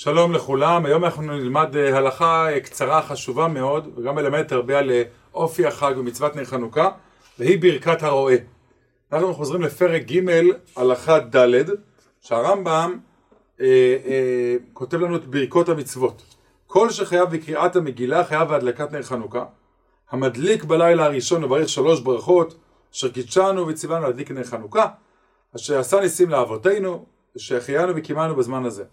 שלום לכולם, היום אנחנו נלמד אה, הלכה אה, קצרה חשובה מאוד וגם מלמדת הרבה על אה, אופי החג ומצוות נר חנוכה והיא ברכת הרועה. אנחנו חוזרים לפרק ג' הלכה ד' שהרמב"ם אה, אה, כותב לנו את ברכות המצוות. כל שחייב בקריאת המגילה חייב בהדלקת נר חנוכה. המדליק בלילה הראשון לברך שלוש ברכות אשר קידשנו וציוונו להדליק נר חנוכה אשר עשה ניסים לאבותינו שהחיינו וקימנו בזמן הזה.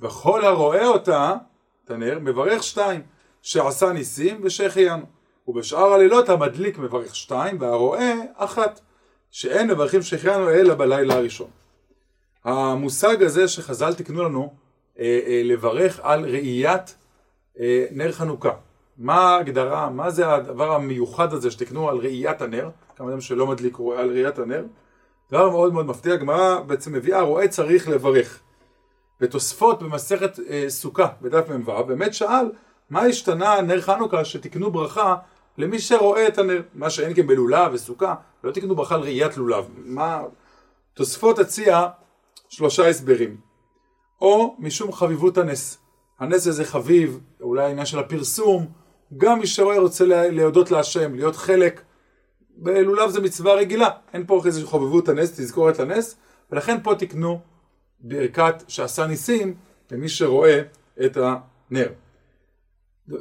וכל הרואה אותה, את הנר, מברך שתיים, שעשה ניסים ושהחיינו. ובשאר הלילות המדליק מברך שתיים, והרואה אחת, שאין מברכים שהחיינו אלא בלילה הראשון. המושג הזה שחז"ל תקנו לנו, אה, אה, לברך על ראיית אה, נר חנוכה. מה ההגדרה, מה זה הדבר המיוחד הזה שתקנו על ראיית הנר, כמה אדם שלא מדליק רואה על ראיית הנר, דבר מאוד מאוד מפתיע, הגמרא בעצם מביאה, רואה צריך לברך. ותוספות במסכת אה, סוכה בדף מ"ו באמת שאל מה השתנה נר חנוכה שתקנו ברכה למי שרואה את הנר, מה שאין כן בלולב וסוכה, לא תקנו ברכה על ראיית לולב. מה... תוספות הציע שלושה הסברים. או משום חביבות הנס. הנס הזה חביב, אולי העניין של הפרסום, גם מי שרואה רוצה להודות להשם, להיות חלק. בלולב זה מצווה רגילה, אין פה איזושהי חביבות הנס, תזכורת לנס, ולכן פה תקנו ברכת שעשה ניסים למי שרואה את הנר.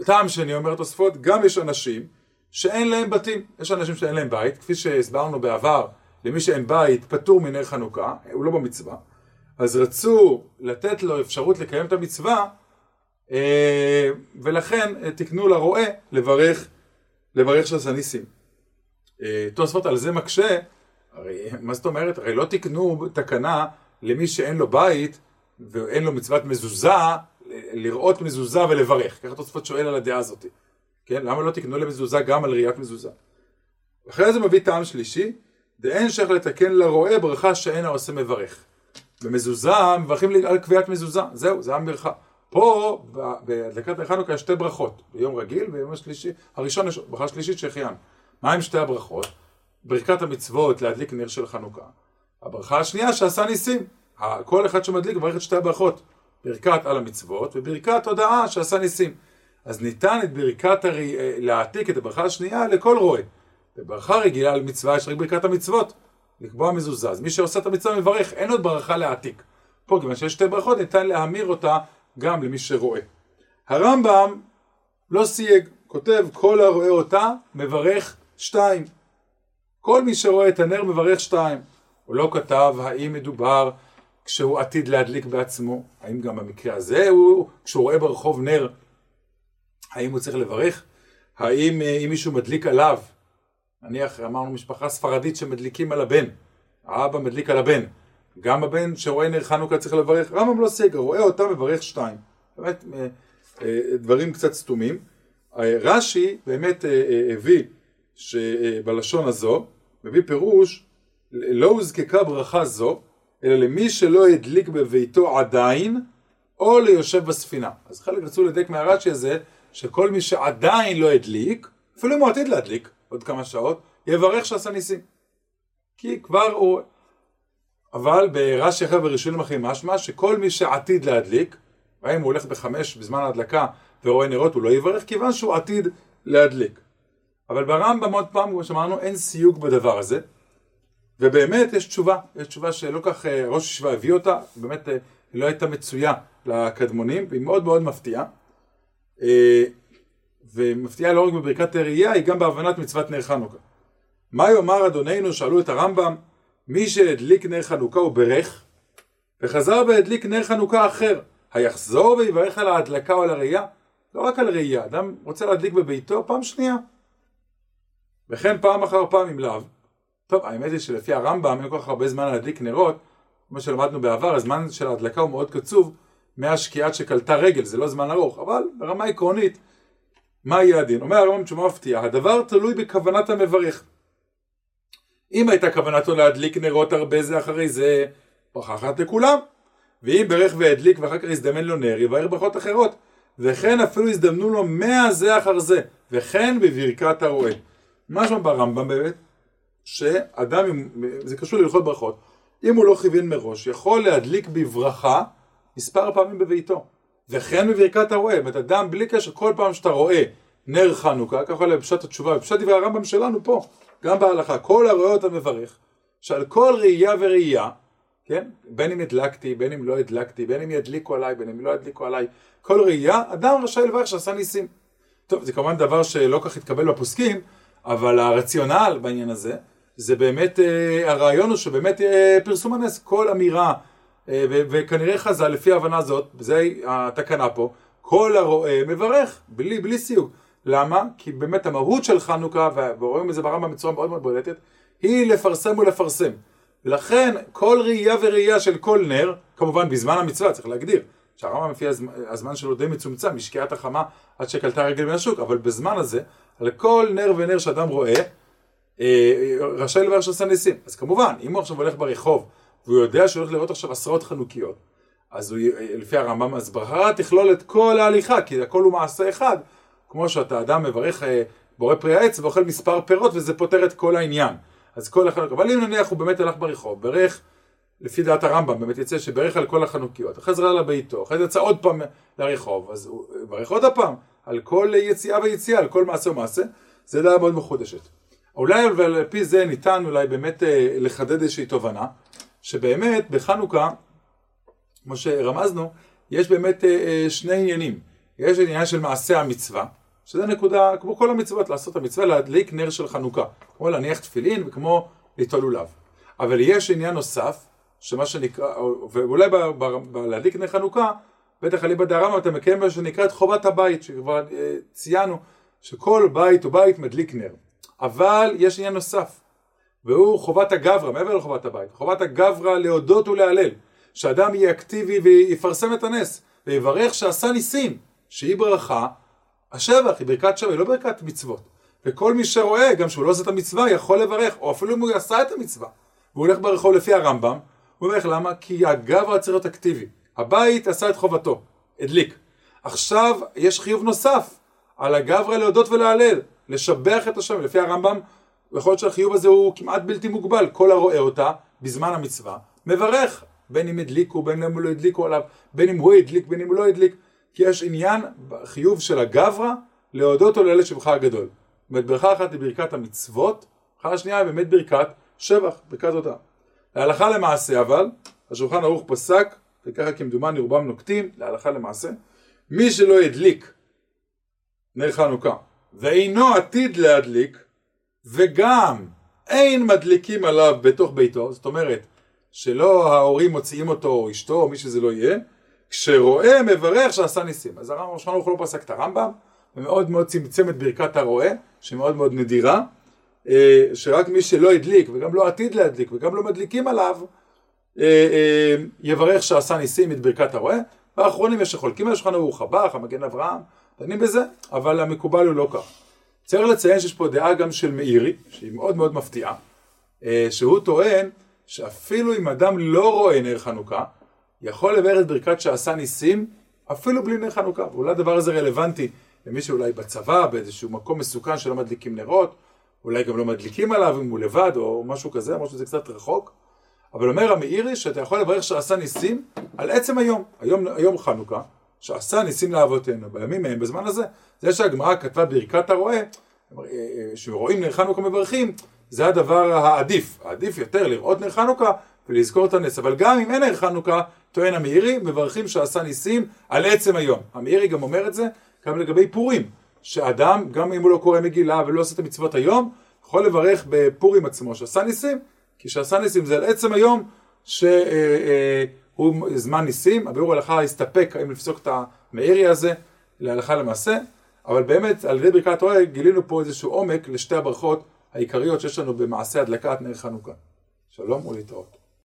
טעם שני אומר תוספות, גם יש אנשים שאין להם בתים, יש אנשים שאין להם בית, כפי שהסברנו בעבר, למי שאין בית פטור מנר חנוכה, הוא לא במצווה, אז רצו לתת לו אפשרות לקיים את המצווה, אה, ולכן תקנו לרועה לברך, לברך שעשה ניסים. אה, תוספות על זה מקשה, הרי מה זאת אומרת? הרי לא תקנו תקנה למי שאין לו בית ואין לו מצוות מזוזה, לראות מזוזה ולברך. ככה תוספות שואל על הדעה הזאת. כן? למה לא תקנו למזוזה גם על ראיית מזוזה? אחרי זה מביא טעם שלישי, דאין שייך לתקן לרועה ברכה שאין העושה מברך. במזוזה מברכים על קביעת מזוזה, זהו, זה המברכה. פה, בהדלקת החנוכה יש שתי ברכות, ביום רגיל וביום השלישי, הראשון יש ברכה שלישית שהחיינו. מה עם שתי הברכות? ברכת המצוות להדליק נר של חנוכה. הברכה השנייה שעשה ניסים. כל אחד שמדליק מברך את שתי הברכות. ברכת על המצוות וברכת הודעה שעשה ניסים. אז ניתן את ברכת הר... אה, להעתיק את הברכה השנייה לכל רועה. בברכה רגילה על מצווה יש רק ברכת המצוות. לקבוע מזוזה. אז מי שעושה את המצווה מברך, אין עוד ברכה להעתיק. פה כיוון שיש שתי ברכות ניתן להמיר אותה גם למי שרואה. הרמב"ם לא סייג, כותב כל הרואה אותה מברך שתיים. כל מי שרואה את הנר מברך שתיים. הוא לא כתב האם מדובר כשהוא עתיד להדליק בעצמו, האם גם במקרה הזה הוא, כשהוא רואה ברחוב נר, האם הוא צריך לברך? האם אה, אם מישהו מדליק עליו, נניח אמרנו משפחה ספרדית שמדליקים על הבן, האבא מדליק על הבן, גם הבן שרואה נר חנוכה צריך לברך, רמב"ם לא סגר, רואה אותה מברך שתיים. באמת אה, אה, דברים קצת סתומים. רש"י באמת הביא שבלשון הזו, מביא פירוש לא הוזקקה ברכה זו, אלא למי שלא הדליק בביתו עדיין, או ליושב בספינה. אז חלק רצו לדייק מהרש"י הזה, שכל מי שעדיין לא הדליק, אפילו אם הוא עתיד להדליק עוד כמה שעות, יברך שעשה ניסים. כי כבר הוא... אבל ברש"י אחר בראשונים אחרים משמע שכל מי שעתיד להדליק, והאם הוא הולך בחמש בזמן ההדלקה ורואה נרות, הוא לא יברך כיוון שהוא עתיד להדליק. אבל ברמב"ם עוד פעם, כמו שאמרנו, אין סיוג בדבר הזה. ובאמת יש תשובה, יש תשובה שלא כך אה, ראש ישיבה הביא אותה, באמת אה, היא לא הייתה מצויה לקדמונים, והיא מאוד מאוד מפתיעה. אה, ומפתיעה לא רק בברכת הראייה, היא גם בהבנת מצוות נר חנוכה. מה יאמר אדוננו, שאלו את הרמב"ם, מי שהדליק נר חנוכה הוא ברך, וחזר והדליק נר חנוכה אחר, היחזור ויברך על ההדלקה או על הראייה? לא רק על ראייה, אדם רוצה להדליק בביתו פעם שנייה. וכן פעם אחר פעם אם לאו. טוב, האמת היא שלפי הרמב"ם אין כל כך הרבה זמן להדליק נרות, כמו שלמדנו בעבר, הזמן של ההדלקה הוא מאוד קצוב, מהשקיעת שקלטה רגל, זה לא זמן ארוך, אבל ברמה עקרונית, מה יהיה הדין? אומר הרמב"ם תשובה מפתיעה, הדבר תלוי בכוונת המברך. אם הייתה כוונתו להדליק נרות הרבה זה אחרי זה, ברכה אחת לכולם. ואם ברך והדליק ואחר כך הזדמן לו נר, יבהר ברכות אחרות. וכן אפילו הזדמנו לו מאה זה אחר זה, וכן בברכת הרועה. משמע ברמב"ם באמת, שאדם, זה קשור להלכות ברכות, אם הוא לא כיוון מראש, יכול להדליק בברכה מספר פעמים בביתו. וכן בברכת הרואה, זאת אומרת, אדם בלי קשר, כל פעם שאתה רואה נר חנוכה, ככה עולה בפשט התשובה, בפשט דברי הרמב"ם שלנו פה, גם בהלכה, כל הרואה אותה מברך, שעל כל ראייה וראייה, כן, בין אם הדלקתי, בין אם לא הדלקתי, בין אם ידליקו עליי, בין אם לא ידליקו עליי, כל ראייה, אדם רשאי לברך שעשה ניסים. טוב, זה כמובן דבר שלא כך התקבל בפוסקים, אבל הרציונל בעניין הזה, זה באמת, אה, הרעיון הוא שבאמת אה, פרסום הנס, כל אמירה, אה, וכנראה חז"ל, לפי ההבנה הזאת, זה התקנה פה, כל הרואה מברך, בלי, בלי סיוג. למה? כי באמת המהות של חנוכה, ורואים את זה ברמב"ם בצורה מאוד מאוד בולטת, היא לפרסם ולפרסם. ולכן כל ראייה וראייה של כל נר, כמובן בזמן המצווה, צריך להגדיר, שהרמב"ם לפי הזמן, הזמן שלו די מצומצם, משקיעת החמה עד שקלטה רגל מן השוק, אבל בזמן הזה, על כל נר ונר שאדם רואה, אה, רשאי לברך שעושה ניסים. אז כמובן, אם הוא עכשיו הולך ברחוב, והוא יודע שהוא הולך לראות עכשיו עשרות חנוכיות, אז הוא, לפי הרמב"ם, אז ברכה תכלול את כל ההליכה, כי הכל הוא מעשה אחד, כמו שאתה אדם מברך אה, בורא פרי העץ ואוכל מספר פירות, וזה פותר את כל העניין. אז כל החנוכיות, אבל אם נניח הוא באמת הלך ברחוב, ברך, לפי דעת הרמב"ם, באמת יצא שברך על כל החנוכיות, אחרי זה ראה לביתו, אחרי זה יצא עוד פעם לרחוב, אז הוא ברך עוד הפעם, על כל יציאה ויציאה, על כל מעשה ומעשה, זה דעה מאוד מחודשת. אולי על פי זה ניתן אולי באמת אה, לחדד איזושהי תובנה, שבאמת בחנוכה, כמו שרמזנו, יש באמת אה, אה, שני עניינים. יש עניין של מעשה המצווה, שזה נקודה, כמו כל המצוות, לעשות המצווה, להדליק נר של חנוכה, כמו להניח תפילין וכמו ליטול לולב. אבל יש עניין נוסף, שמה שנקרא, ואולי להדליק נר חנוכה, בטח אליבא דרמא אתה מקיים מה שנקרא את חובת הבית, שכבר ציינו שכל בית או בית מדליק נר. אבל יש עניין נוסף, והוא חובת הגברא, מעבר לחובת הבית, חובת הגברא להודות ולהלל, שאדם יהיה אקטיבי ויפרסם את הנס, ויברך שעשה ניסים, שהיא ברכה, השבח היא ברכת שבח, היא לא ברכת מצוות. וכל מי שרואה, גם שהוא לא עושה את המצווה, יכול לברך, או אפילו אם הוא עשה את המצווה, והוא הולך ברחוב לפי הרמב"ם, הוא אומר למה? כי הגברא צריך להיות אקטיבי. הבית עשה את חובתו, הדליק. עכשיו יש חיוב נוסף על הגברא להודות ולהלל. לשבח את השם, לפי הרמב"ם, יכול להיות שהחיוב הזה הוא כמעט בלתי מוגבל, כל הרואה אותה בזמן המצווה, מברך, בין אם הדליקו, בין אם לא הדליקו עליו, בין אם הוא הדליק, בין אם הוא לא הדליק, כי יש עניין בחיוב של הגברא להודות או לילד שבחה הגדול. זאת אומרת, ברכה אחת היא ברכת המצוות, ברכה השנייה היא באמת ברכת שבח, ברכת אותה. להלכה למעשה אבל, השולחן ערוך פסק, וככה כמדומני רובם נוקטים, להלכה למעשה, מי שלא הדליק נר חנוכה ואינו עתיד להדליק, וגם אין מדליקים עליו בתוך ביתו, זאת אומרת, שלא ההורים מוציאים אותו, או אשתו, או מי שזה לא יהיה, כשרואה מברך שעשה ניסים. אז הרמב"ם ראשון הוא לא פסק את הרמב"ם, ומאוד מאוד צמצם את ברכת הרואה, שמאוד מאוד נדירה, אה, שרק מי שלא הדליק, וגם לא עתיד להדליק, וגם לא מדליקים עליו, אה, אה, יברך שעשה ניסים את ברכת הרואה. והאחרונים יש שחולקים על השולחן ערוך, הבח, המגן אברהם, דנים בזה, אבל המקובל הוא לא כך. צריך לציין שיש פה דעה גם של מאירי, שהיא מאוד מאוד מפתיעה, אה, שהוא טוען שאפילו אם אדם לא רואה נר חנוכה, יכול לבאר את ברכת שעשה ניסים אפילו בלי נר חנוכה. ואולי הדבר הזה רלוונטי למי שאולי בצבא, באיזשהו מקום מסוכן שלא מדליקים נרות, אולי גם לא מדליקים עליו אם הוא לבד או משהו כזה, משהו שזה קצת רחוק. אבל אומר המאירי שאתה יכול לברך שעשה ניסים על עצם היום, היום, היום חנוכה, שעשה ניסים לאבותינו. בימים ההם, בזמן הזה, זה שהגמרא כתבה ברכת הרועה, אה, אה, שרואים נר חנוכה מברכים, זה הדבר העדיף, העדיף יותר לראות נר חנוכה ולזכור את הנס, אבל גם אם אין נר חנוכה, טוען המאירי, מברכים שעשה ניסים על עצם היום. המאירי גם אומר את זה גם לגבי פורים, שאדם, גם אם הוא לא קורא מגילה ולא עושה את המצוות היום, יכול לברך בפורים עצמו שעשה ניסים, כי שעשה ניסים זה על עצם היום, ש... הוא זמן ניסים, הביאור הלכה הסתפק האם לפסוק את המאירי הזה להלכה למעשה, אבל באמת על ידי ברכת תורה גילינו פה איזשהו עומק לשתי הברכות העיקריות שיש לנו במעשה הדלקת נר חנוכה. שלום ולהתראות.